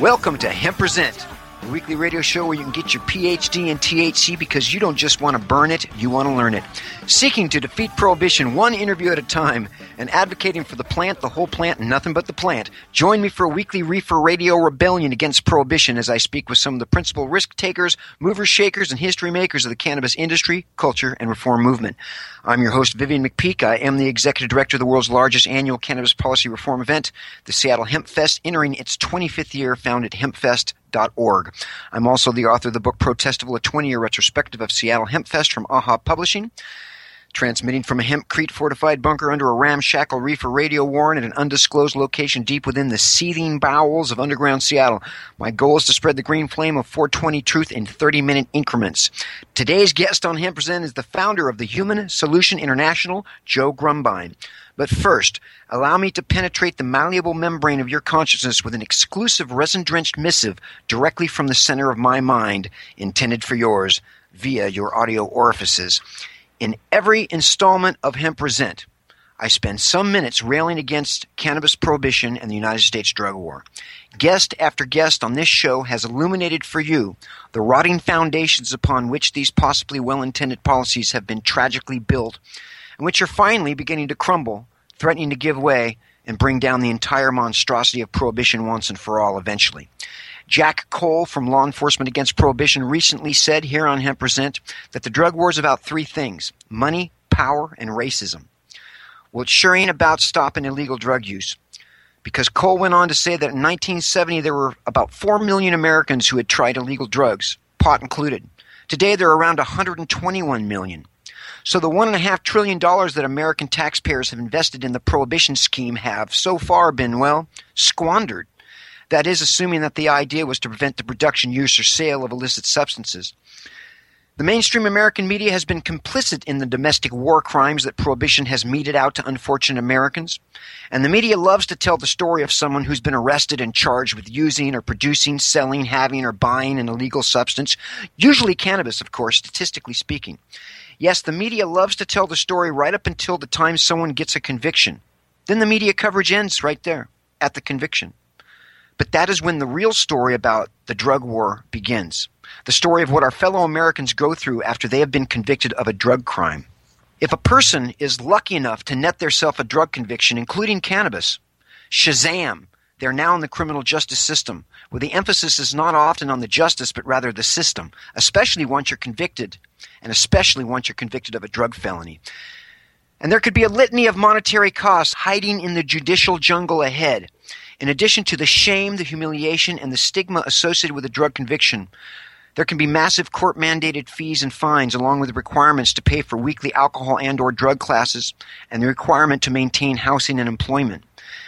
Welcome to Hemp Present, a weekly radio show where you can get your PhD in THC because you don't just want to burn it, you want to learn it. Seeking to defeat prohibition one interview at a time and advocating for the plant, the whole plant, and nothing but the plant. Join me for a weekly reefer radio rebellion against prohibition as I speak with some of the principal risk takers, movers, shakers, and history makers of the cannabis industry, culture, and reform movement. I'm your host, Vivian McPeak. I am the executive director of the world's largest annual cannabis policy reform event, the Seattle Hemp Fest, entering its 25th year, found at hempfest.org. I'm also the author of the book Protestival, a 20 year retrospective of Seattle Hemp Fest from AHA Publishing. Transmitting from a hempcrete fortified bunker under a ramshackle reefer radio warren at an undisclosed location deep within the seething bowels of underground Seattle. My goal is to spread the green flame of 420 truth in 30 minute increments. Today's guest on Hemp Present is the founder of the Human Solution International, Joe Grumbine. But first, allow me to penetrate the malleable membrane of your consciousness with an exclusive resin drenched missive directly from the center of my mind, intended for yours via your audio orifices. In every installment of Hemp Present, I spend some minutes railing against cannabis prohibition and the United States drug war. Guest after guest on this show has illuminated for you the rotting foundations upon which these possibly well intended policies have been tragically built, and which are finally beginning to crumble, threatening to give way and bring down the entire monstrosity of prohibition once and for all eventually. Jack Cole from Law Enforcement Against Prohibition recently said here on Hemp Present that the drug war is about three things money, power, and racism. Well, it sure ain't about stopping illegal drug use. Because Cole went on to say that in 1970 there were about 4 million Americans who had tried illegal drugs, pot included. Today there are around 121 million. So the $1.5 trillion that American taxpayers have invested in the prohibition scheme have so far been, well, squandered. That is, assuming that the idea was to prevent the production, use, or sale of illicit substances. The mainstream American media has been complicit in the domestic war crimes that prohibition has meted out to unfortunate Americans. And the media loves to tell the story of someone who's been arrested and charged with using or producing, selling, having, or buying an illegal substance, usually cannabis, of course, statistically speaking. Yes, the media loves to tell the story right up until the time someone gets a conviction. Then the media coverage ends right there, at the conviction. But that is when the real story about the drug war begins. The story of what our fellow Americans go through after they have been convicted of a drug crime. If a person is lucky enough to net themselves a drug conviction, including cannabis, Shazam, they're now in the criminal justice system, where the emphasis is not often on the justice, but rather the system, especially once you're convicted, and especially once you're convicted of a drug felony. And there could be a litany of monetary costs hiding in the judicial jungle ahead. In addition to the shame, the humiliation, and the stigma associated with a drug conviction, there can be massive court mandated fees and fines along with requirements to pay for weekly alcohol and or drug classes and the requirement to maintain housing and employment.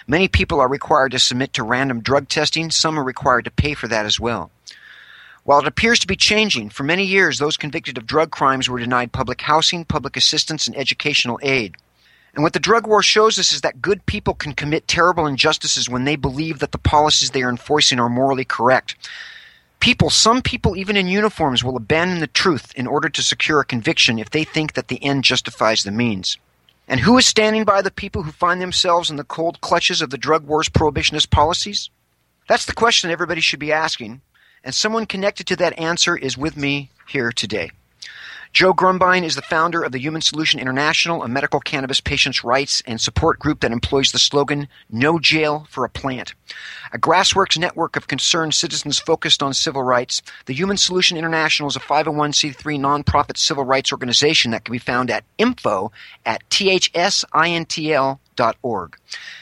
Many people are required to submit to random drug testing, some are required to pay for that as well. While it appears to be changing, for many years those convicted of drug crimes were denied public housing, public assistance, and educational aid. And what the drug war shows us is that good people can commit terrible injustices when they believe that the policies they are enforcing are morally correct. People, some people even in uniforms, will abandon the truth in order to secure a conviction if they think that the end justifies the means. And who is standing by the people who find themselves in the cold clutches of the drug war's prohibitionist policies? That's the question everybody should be asking, and someone connected to that answer is with me here today. Joe Grumbine is the founder of the Human Solution International, a medical cannabis patients' rights and support group that employs the slogan No Jail for a Plant. A grassroots network of concerned citizens focused on civil rights, the Human Solution International is a 501c3 nonprofit civil rights organization that can be found at info at thsintl.org.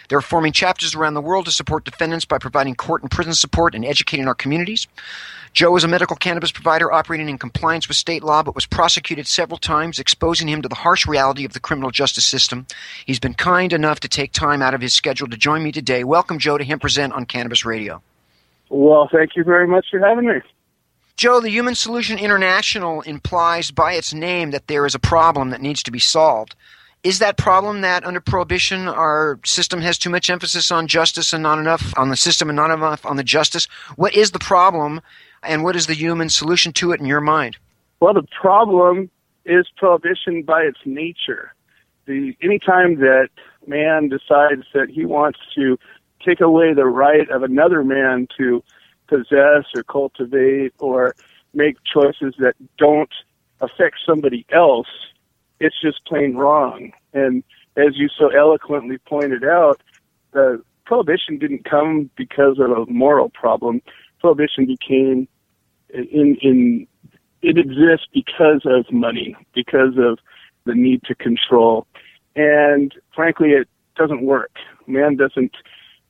They're forming chapters around the world to support defendants by providing court and prison support and educating our communities. Joe is a medical cannabis provider operating in compliance with state law, but was prosecuted several times, exposing him to the harsh reality of the criminal justice system. He's been kind enough to take time out of his schedule to join me today. Welcome, Joe, to Hemp Present on Cannabis Radio. Well, thank you very much for having me. Joe, the Human Solution International implies by its name that there is a problem that needs to be solved. Is that problem that under prohibition our system has too much emphasis on justice and not enough on the system and not enough on the justice? What is the problem and what is the human solution to it in your mind? Well, the problem is prohibition by its nature. The anytime that man decides that he wants to take away the right of another man to possess or cultivate or make choices that don't affect somebody else, it's just plain wrong. And as you so eloquently pointed out, the prohibition didn't come because of a moral problem prohibition became in in it exists because of money, because of the need to control, and frankly, it doesn't work. Man doesn't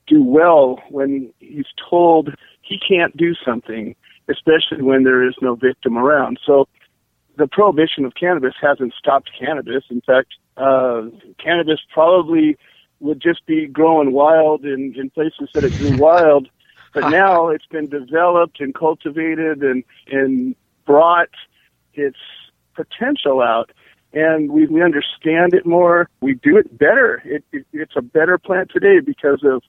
do well when he's told he can't do something, especially when there is no victim around. So, the prohibition of cannabis hasn't stopped cannabis. In fact, uh, cannabis probably would just be growing wild in, in places that it grew wild but now it's been developed and cultivated and, and brought its potential out. And we, we understand it more. We do it better. It, it, it's a better plant today because of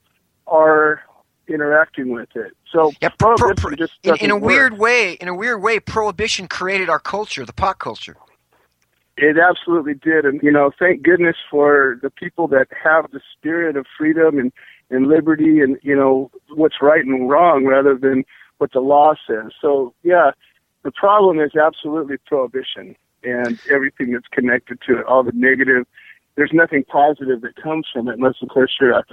our interacting with it. So yeah, pro, pro, just in, in a work. weird way. In a weird way, prohibition created our culture, the pot culture. It absolutely did, and you know, thank goodness for the people that have the spirit of freedom and and liberty and you know what's right and wrong rather than what the law says. So yeah, the problem is absolutely prohibition and everything that's connected to it, all the negative. There's nothing positive that comes from it unless of course you're a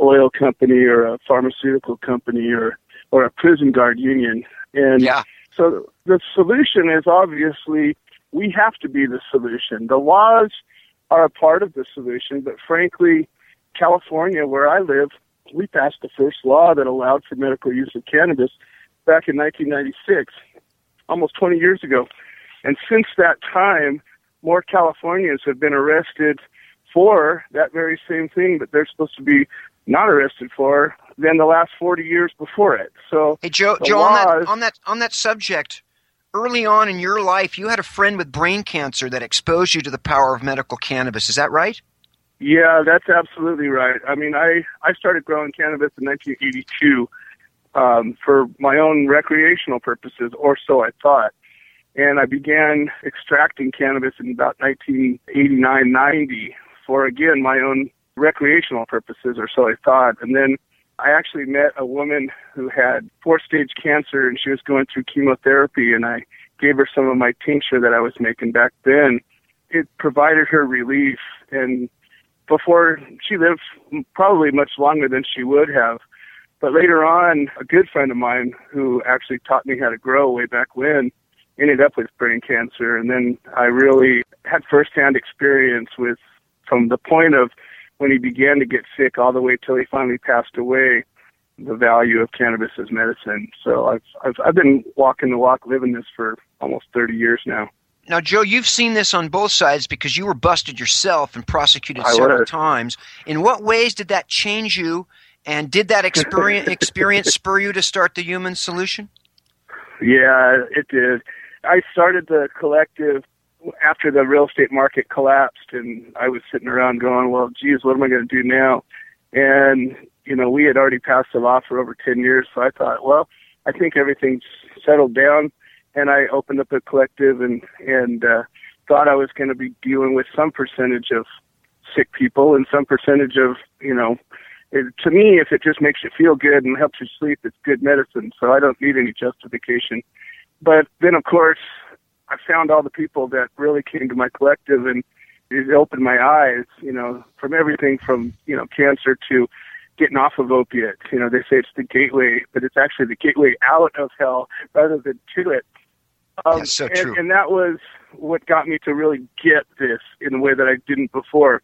oil company or a pharmaceutical company or or a prison guard union. And yeah. so the solution is obviously we have to be the solution. The laws are a part of the solution, but frankly, California, where I live, we passed the first law that allowed for medical use of cannabis back in 1996, almost 20 years ago. And since that time, more Californians have been arrested for that very same thing that they're supposed to be not arrested for than the last 40 years before it. So, hey Joe, Joe, laws, on that on that on that subject, early on in your life, you had a friend with brain cancer that exposed you to the power of medical cannabis. Is that right? Yeah, that's absolutely right. I mean, I I started growing cannabis in 1982 um, for my own recreational purposes, or so I thought. And I began extracting cannabis in about 1989, 90 for again my own recreational purposes, or so I thought. And then I actually met a woman who had fourth stage cancer, and she was going through chemotherapy, and I gave her some of my tincture that I was making back then. It provided her relief and before she lived probably much longer than she would have. But later on, a good friend of mine who actually taught me how to grow way back when ended up with brain cancer. And then I really had firsthand experience with from the point of when he began to get sick all the way till he finally passed away, the value of cannabis as medicine. So I've I've I've been walking the walk, living this for almost 30 years now. Now, Joe, you've seen this on both sides because you were busted yourself and prosecuted I several times. In what ways did that change you, and did that experience, experience spur you to start the Human Solution? Yeah, it did. I started the collective after the real estate market collapsed, and I was sitting around going, "Well, geez, what am I going to do now?" And you know, we had already passed the law for over ten years, so I thought, well, I think everything's settled down, and I opened up a collective and and uh, thought I was going to be dealing with some percentage of sick people and some percentage of you know it, to me, if it just makes you feel good and helps you sleep, it's good medicine. So I don't need any justification. But then, of course, I found all the people that really came to my collective, and it opened my eyes. You know, from everything from you know cancer to getting off of opiates. You know, they say it's the gateway, but it's actually the gateway out of hell rather than to it. Um, That's so true. And, and that was what got me to really get this in a way that I didn't before.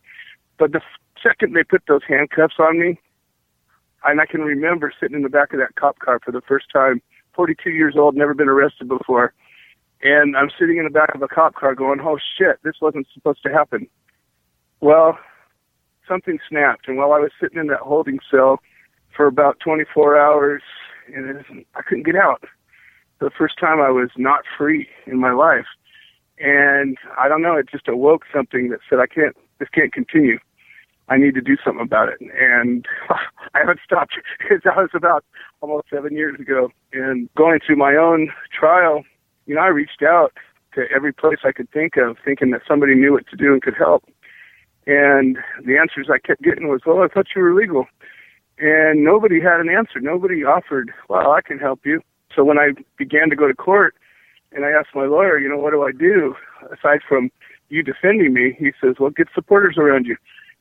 But the second they put those handcuffs on me, and I can remember sitting in the back of that cop car for the first time, 42 years old, never been arrested before, and I'm sitting in the back of a cop car going, "Oh shit, this wasn't supposed to happen." Well, something snapped, and while I was sitting in that holding cell for about 24 hours, and I couldn't get out. The first time I was not free in my life, and I don't know, it just awoke something that said, "I can't, this can't continue." I need to do something about it. And I haven't stopped that was about almost seven years ago. And going through my own trial, you know, I reached out to every place I could think of, thinking that somebody knew what to do and could help. And the answers I kept getting was, well, I thought you were legal. And nobody had an answer. Nobody offered, well, I can help you. So when I began to go to court and I asked my lawyer, you know, what do I do aside from you defending me? He says, well, get supporters around you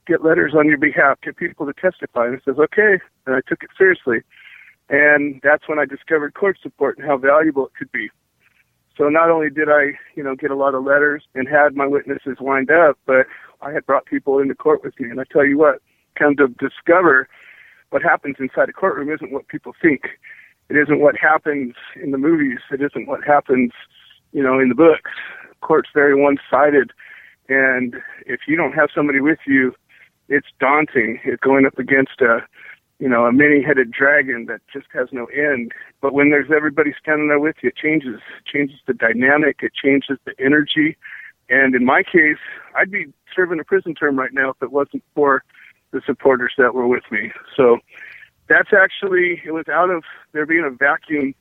get letters on your behalf, get people to testify. And I says, okay. And I took it seriously. And that's when I discovered court support and how valuable it could be. So not only did I, you know, get a lot of letters and had my witnesses lined up, but I had brought people into court with me. And I tell you what, come to discover what happens inside a courtroom isn't what people think. It isn't what happens in the movies. It isn't what happens, you know, in the books. Court's very one-sided. And if you don't have somebody with you it's daunting. It's going up against a, you know, a many-headed dragon that just has no end. But when there's everybody standing there with you, it changes, it changes the dynamic, it changes the energy. And in my case, I'd be serving a prison term right now if it wasn't for the supporters that were with me. So that's actually, it was out of there being a vacuum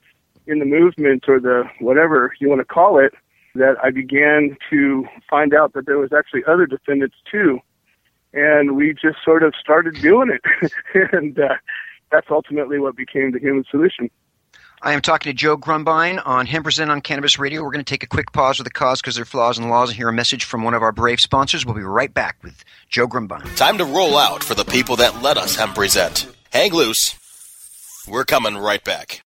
in the movement or the whatever you want to call it that I began to find out that there was actually other defendants too and we just sort of started doing it, and uh, that's ultimately what became the Human Solution. I am talking to Joe Grumbine on Hemp Present on Cannabis Radio. We're going to take a quick pause with the cause because there are flaws in the laws and hear a message from one of our brave sponsors. We'll be right back with Joe Grumbine. Time to roll out for the people that let us Hemp Present. Hang loose. We're coming right back.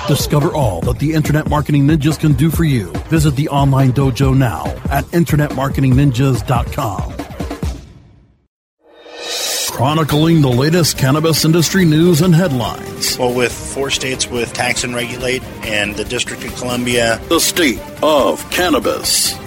Discover all that the Internet Marketing Ninjas can do for you. Visit the online dojo now at InternetMarketingNinjas.com. Chronicling the latest cannabis industry news and headlines. Well, with four states with tax and regulate and the District of Columbia, the state of cannabis.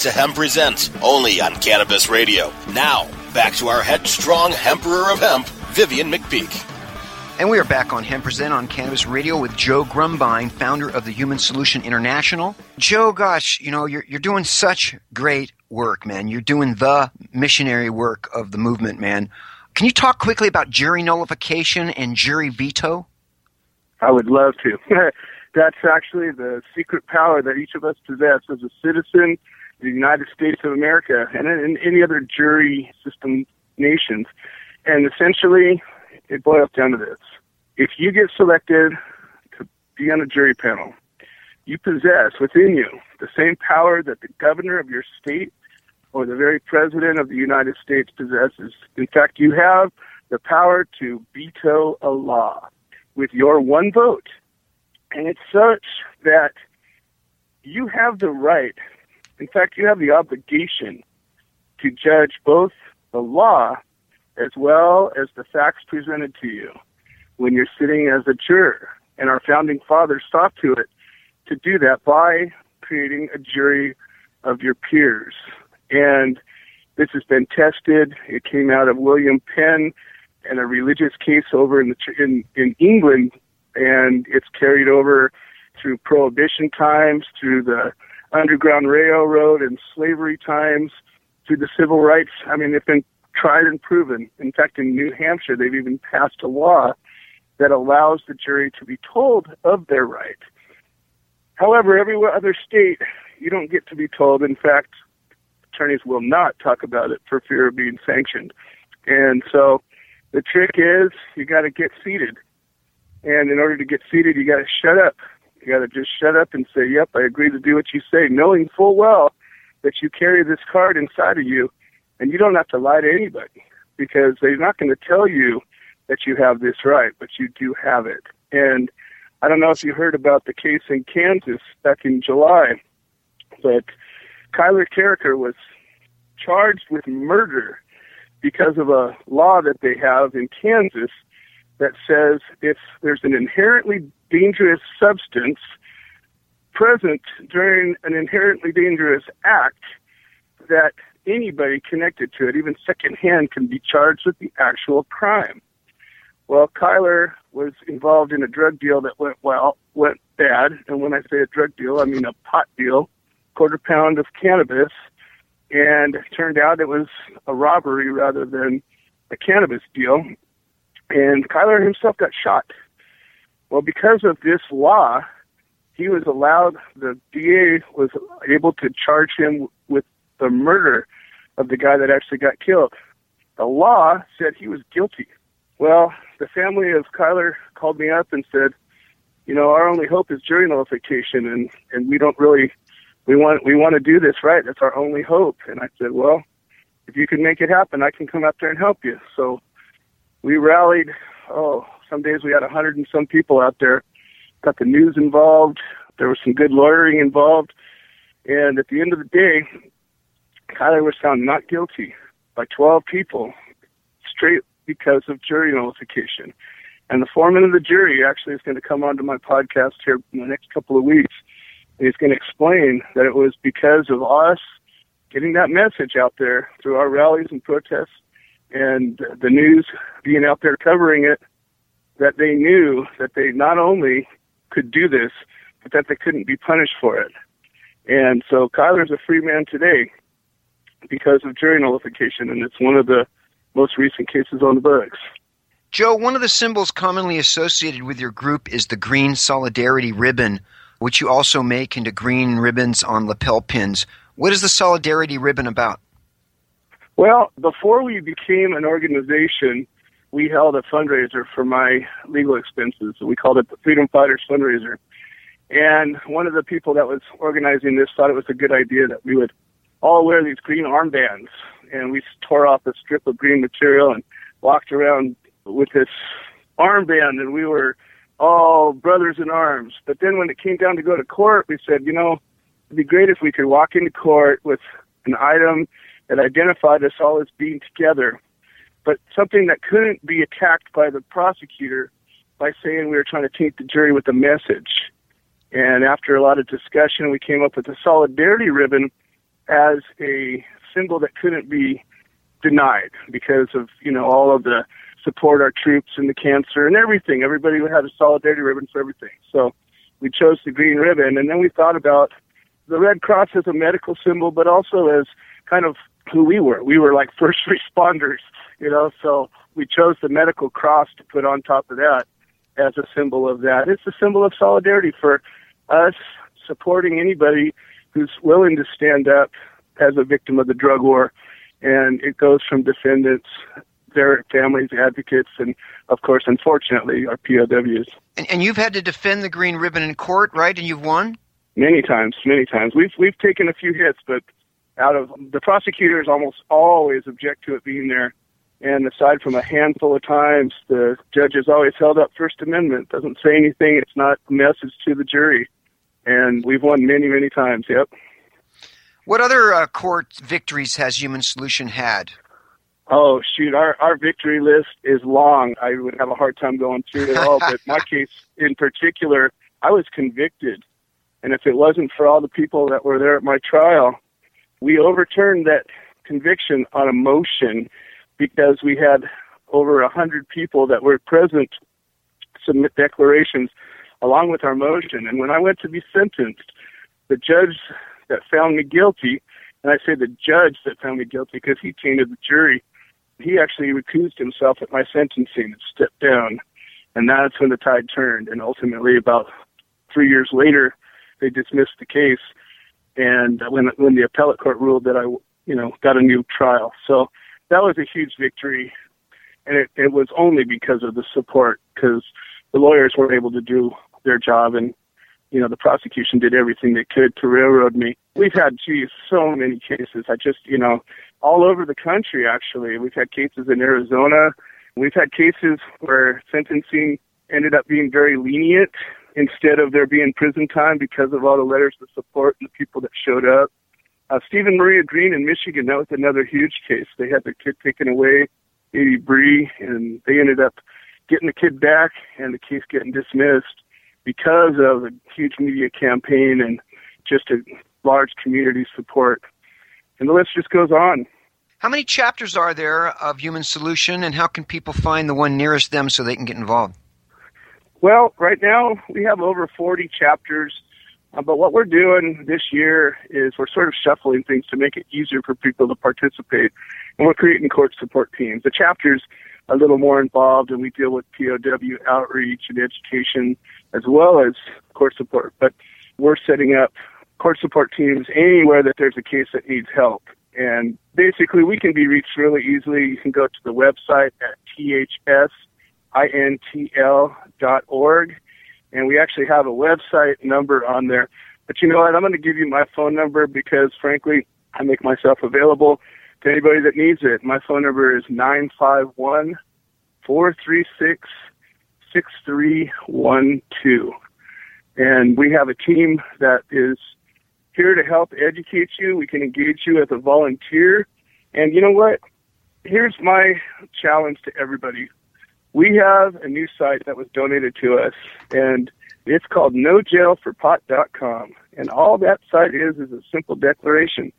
to Hemp Presents, only on Cannabis Radio. Now, back to our headstrong Emperor of Hemp, Vivian McPeak. And we are back on Hemp Present on Cannabis Radio with Joe Grumbine, founder of the Human Solution International. Joe, gosh, you know, you're, you're doing such great work, man. You're doing the missionary work of the movement, man. Can you talk quickly about jury nullification and jury veto? I would love to. That's actually the secret power that each of us possess as a citizen of the United States of America and in any other jury system nations. And essentially, it boils down to this. If you get selected to be on a jury panel, you possess within you the same power that the governor of your state or the very president of the United States possesses. In fact, you have the power to veto a law with your one vote. And it's such that you have the right, in fact, you have the obligation to judge both the law as well as the facts presented to you when you're sitting as a juror. And our founding fathers saw to it to do that by creating a jury of your peers. And this has been tested. It came out of William Penn and a religious case over in the, in in England, and it's carried over through Prohibition times, through the Underground Railroad and slavery times, through the civil rights. I mean, they've been tried and proven. In fact, in New Hampshire, they've even passed a law that allows the jury to be told of their right. However, every other state, you don't get to be told. In fact, attorneys will not talk about it for fear of being sanctioned. And so the trick is you got to get seated. And in order to get seated, you got to shut up. You got to just shut up and say, "Yep, I agree to do what you say," knowing full well that you carry this card inside of you, and you don't have to lie to anybody because they're not going to tell you that you have this right, but you do have it. And I don't know if you heard about the case in Kansas back in July, but Kyler Carricker was charged with murder because of a law that they have in Kansas that says if there's an inherently dangerous substance present during an inherently dangerous act, that anybody connected to it, even secondhand, can be charged with the actual crime. Well, Kyler was involved in a drug deal that went well, went bad, and when I say a drug deal, I mean a pot deal, quarter pound of cannabis, and it turned out it was a robbery rather than a cannabis deal. And Kyler himself got shot. Well, because of this law, he was allowed, the DA was able to charge him with the murder of the guy that actually got killed. The law said he was guilty. Well, the family of Kyler called me up and said, you know, our only hope is jury nullification, and and we don't really, we want we want to do this right. That's our only hope. And I said, well, if you can make it happen, I can come out there and help you. So we rallied. Oh, some days we had a hundred and some people out there. Got the news involved. There was some good lawyering involved, and at the end of the day, Kyler was found not guilty by 12 people, straight because of jury nullification. And the foreman of the jury actually is going to come onto my podcast here in the next couple of weeks. And he's going to explain that it was because of us getting that message out there through our rallies and protests and the news being out there covering it that they knew that they not only could do this, but that they couldn't be punished for it. And so Kyler's a free man today because of jury nullification, and it's one of the most recent cases on the books. Joe, one of the symbols commonly associated with your group is the green solidarity ribbon, which you also make into green ribbons on lapel pins. What is the solidarity ribbon about? Well, before we became an organization, we held a fundraiser for my legal expenses. We called it the Freedom Fighters Fundraiser. And one of the people that was organizing this thought it was a good idea that we would all wear these green armbands. And we tore off a strip of green material and walked around with this armband, and we were all brothers in arms. But then when it came down to go to court, we said, you know, it'd be great if we could walk into court with an item that identified us all as being together, but something that couldn't be attacked by the prosecutor by saying we were trying to taint the jury with a message. And after a lot of discussion, we came up with a solidarity ribbon as a symbol that couldn't be denied because of, you know, all of the support our troops and the cancer and everything. Everybody would have a solidarity ribbon for everything. So we chose the green ribbon and then we thought about the Red Cross as a medical symbol, but also as kind of who we were. We were like first responders, you know, so we chose the medical cross to put on top of that as a symbol of that. It's a symbol of solidarity for us supporting anybody who's willing to stand up as a victim of the drug war. And it goes from defendants, their families, advocates, and of course, unfortunately, our POWs. And, and you've had to defend the green ribbon in court, right? And you've won? Many times, many times. We've we've taken a few hits, but out of the prosecutors almost always object to it being there. And aside from a handful of times, the judge has always held up First Amendment. Doesn't say anything. It's not a message to the jury. And we've won many, many times. Yep. What other uh, court victories has Human Solution had? Oh shoot, our our victory list is long. I would have a hard time going through it all. but my case in particular, I was convicted, and if it wasn't for all the people that were there at my trial, we overturned that conviction on a motion because we had over a hundred people that were present submit declarations along with our motion. And when I went to be sentenced, the judge that found me guilty, and I say the judge that found me guilty because he tainted the jury, he actually recused himself at my sentencing and stepped down. And that's when the tide turned. And ultimately, about three years later, they dismissed the case and when when the appellate court ruled that I you know got a new trial. So that was a huge victory, and it, it was only because of the support because the lawyers weren't able to do their job and you know the prosecution did everything they could to railroad me. We've had geez so many cases. I just you know all over the country actually. We've had cases in Arizona. We've had cases where sentencing ended up being very lenient instead of there being prison time because of all the letters of support and the people that showed up. Uh, Stephen Maria Green in Michigan, that was another huge case. They had the kid taken away, Eddie Bree, and they ended up getting the kid back and the case getting dismissed because of a huge media campaign and just a large community support. And the list just goes on. How many chapters are there of Human Solution, and how can people find the one nearest them so they can get involved? Well, right now we have over 40 chapters, uh, but what we're doing this year is we're sort of shuffling things to make it easier for people to participate, and we're creating court support teams. The chapters are a little more involved, and we deal with POW outreach and education as well as court support. But we're setting up court support teams anywhere that there's a case that needs help. And basically, we can be reached really easily. You can go to the website at THS intl.org. And we actually have a website number on there. But you know what? I'm going to give you my phone number because, frankly, I make myself available to anybody that needs it. My phone number is 951 436 6312. And we have a team that is here to help educate you. We can engage you as a volunteer. And you know what? Here's my challenge to everybody we have a new site that was donated to us, and it's called nojailforpot.com. And all that site is is a simple declaration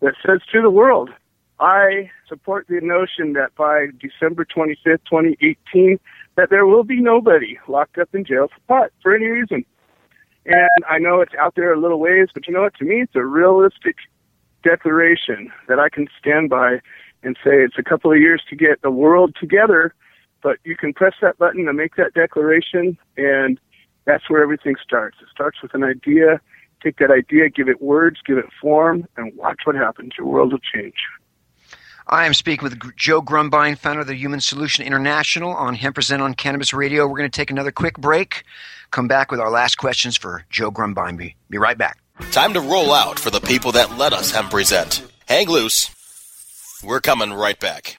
that says to the world, I support the notion that by December 25th, 2018, that there will be nobody locked up in jail for pot for any reason. And I know it's out there a little ways, but you know what? To me, it's a realistic declaration that I can stand by and say it's a couple of years to get the world together but you can press that button to make that declaration, and that's where everything starts. It starts with an idea. Take that idea, give it words, give it form, and watch what happens. Your world will change. I am speaking with Joe Grumbine, founder of the Human Solution International on Hemp Present on Cannabis Radio. We're going to take another quick break, come back with our last questions for Joe Grumbine. Be, be right back. Time to roll out for the people that let us Hemp Present. Hang loose. We're coming right back.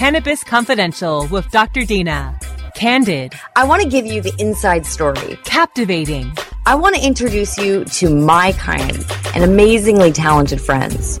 Cannabis Confidential with Dr. Dina. Candid. I want to give you the inside story. Captivating. I want to introduce you to my kind and amazingly talented friends.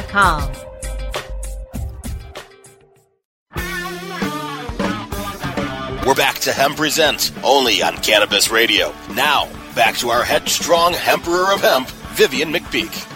We're back to Hemp Present, only on Cannabis Radio. Now, back to our headstrong Emperor of Hemp, Vivian McPeak.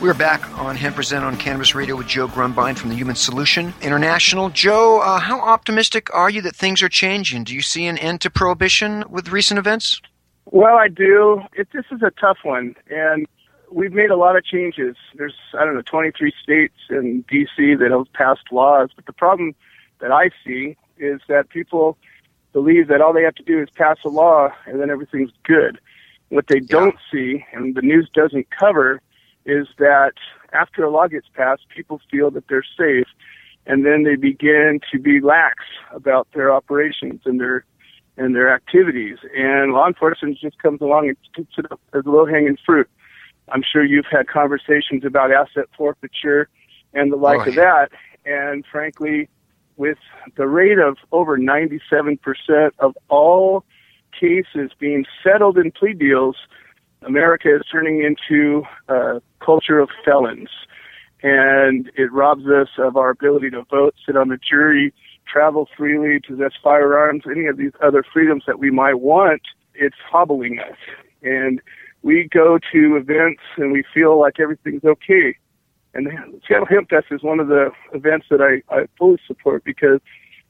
We're back on Hemp Present on Cannabis Radio with Joe Grumbine from the Human Solution International. Joe, uh, how optimistic are you that things are changing? Do you see an end to prohibition with recent events? Well, I do. It, this is a tough one, and we've made a lot of changes. There's, I don't know, 23 states and D.C. that have passed laws, but the problem that I see is that people believe that all they have to do is pass a law and then everything's good. What they don't see, and the news doesn't cover, is that after a law gets passed, people feel that they're safe, and then they begin to be lax about their operations and their and their activities. And law enforcement just comes along and scoops it up as low hanging fruit. I'm sure you've had conversations about asset forfeiture and the oh, like Oh, of that. And frankly, with the rate of over 97% of all cases being settled in plea deals, America is turning into a culture of felons. And it robs us of our ability to vote, sit on the jury, travel freely, possess firearms, any of these other freedoms that we might want. It's hobbling us. And we go to events and we feel like everything's okay. And the Seattle Hemp Fest is one of the events that I, I fully support because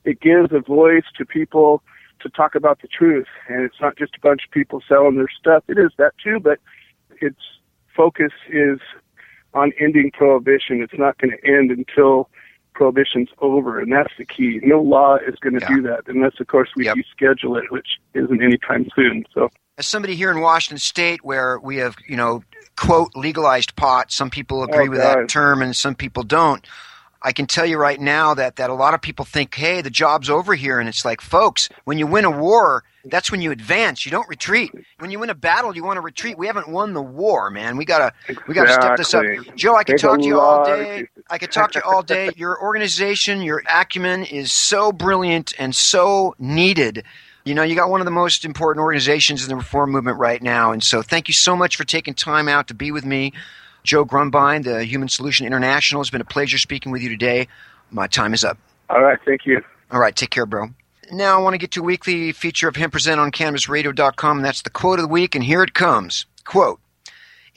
it gives a voice to people to talk about the truth. And it's not just a bunch of people selling their stuff. It is that too, but its focus is on ending prohibition. It's not going to end until prohibition's over, and that's the key. No law is going to do that unless, of course, we deschedule it, which isn't anytime soon. So. As somebody here in Washington State, where we have, you know, quote, legalized pot, some people agree Oh, with that term and some people don't. I can tell you right now that, that a lot of people think, hey, the job's over here. And it's like, folks, when you win a war, that's when you advance. You don't retreat. When you win a battle, you want to retreat. We haven't won the war, man. We gotta we gotta step this up. Joe, I could There's talk to you all day. I could talk to you all day. Your organization, your acumen is so brilliant and so needed. You know, you got one of the most important organizations in the reform movement right now. And so thank you so much for taking time out to be with me. Joe Grumbine, the Human Solution International. It's been a pleasure speaking with you today. My time is up. All right. Thank you. All right. Take care, bro. Now I want to get to a weekly feature of Hemp Present on CannabisRadio.com, and that's the quote of the week, and here it comes. Quote,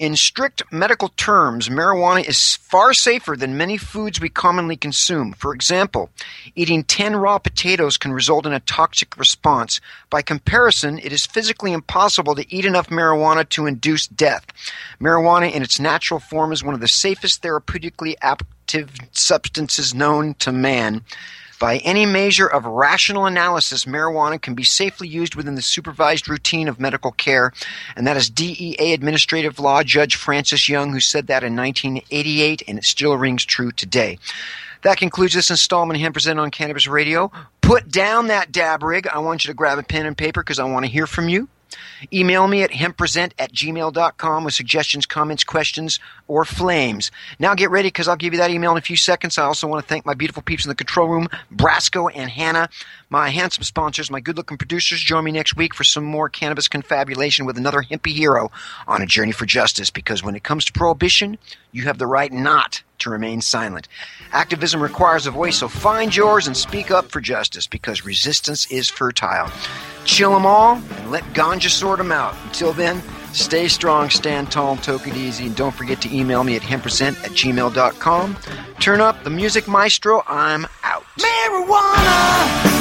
In strict medical terms, marijuana is far safer than many foods we commonly consume. For example, eating 10 raw potatoes can result in a toxic response. By comparison, it is physically impossible to eat enough marijuana to induce death. Marijuana in its natural form is one of the safest therapeutically active substances known to man. By any measure of rational analysis, marijuana can be safely used within the supervised routine of medical care, and that is DEA Administrative Law Judge Francis Young, who said that in 1988, and it still rings true today. That concludes this installment of Hemp Present on Cannabis Radio. Put down that dab rig. I want you to grab a pen and paper because I want to hear from you. Email me at hempresent at gmail.com with suggestions, comments, questions, or flames. Now get ready because I'll give you that email in a few seconds. I also want to thank my beautiful peeps in the control room, Brasco and Hannah, my handsome sponsors, my good looking producers. Join me next week for some more cannabis confabulation with another hippie hero on a journey for justice because when it comes to prohibition, you have the right not to remain silent. Activism requires a voice, so find yours and speak up for justice because resistance is fertile. Chill them all and let ganja sort them out. Until then, stay strong, stand tall, take it easy. And don't forget to email me at hempresent at gmail.com. Turn up the music maestro. I'm out. Marijuana,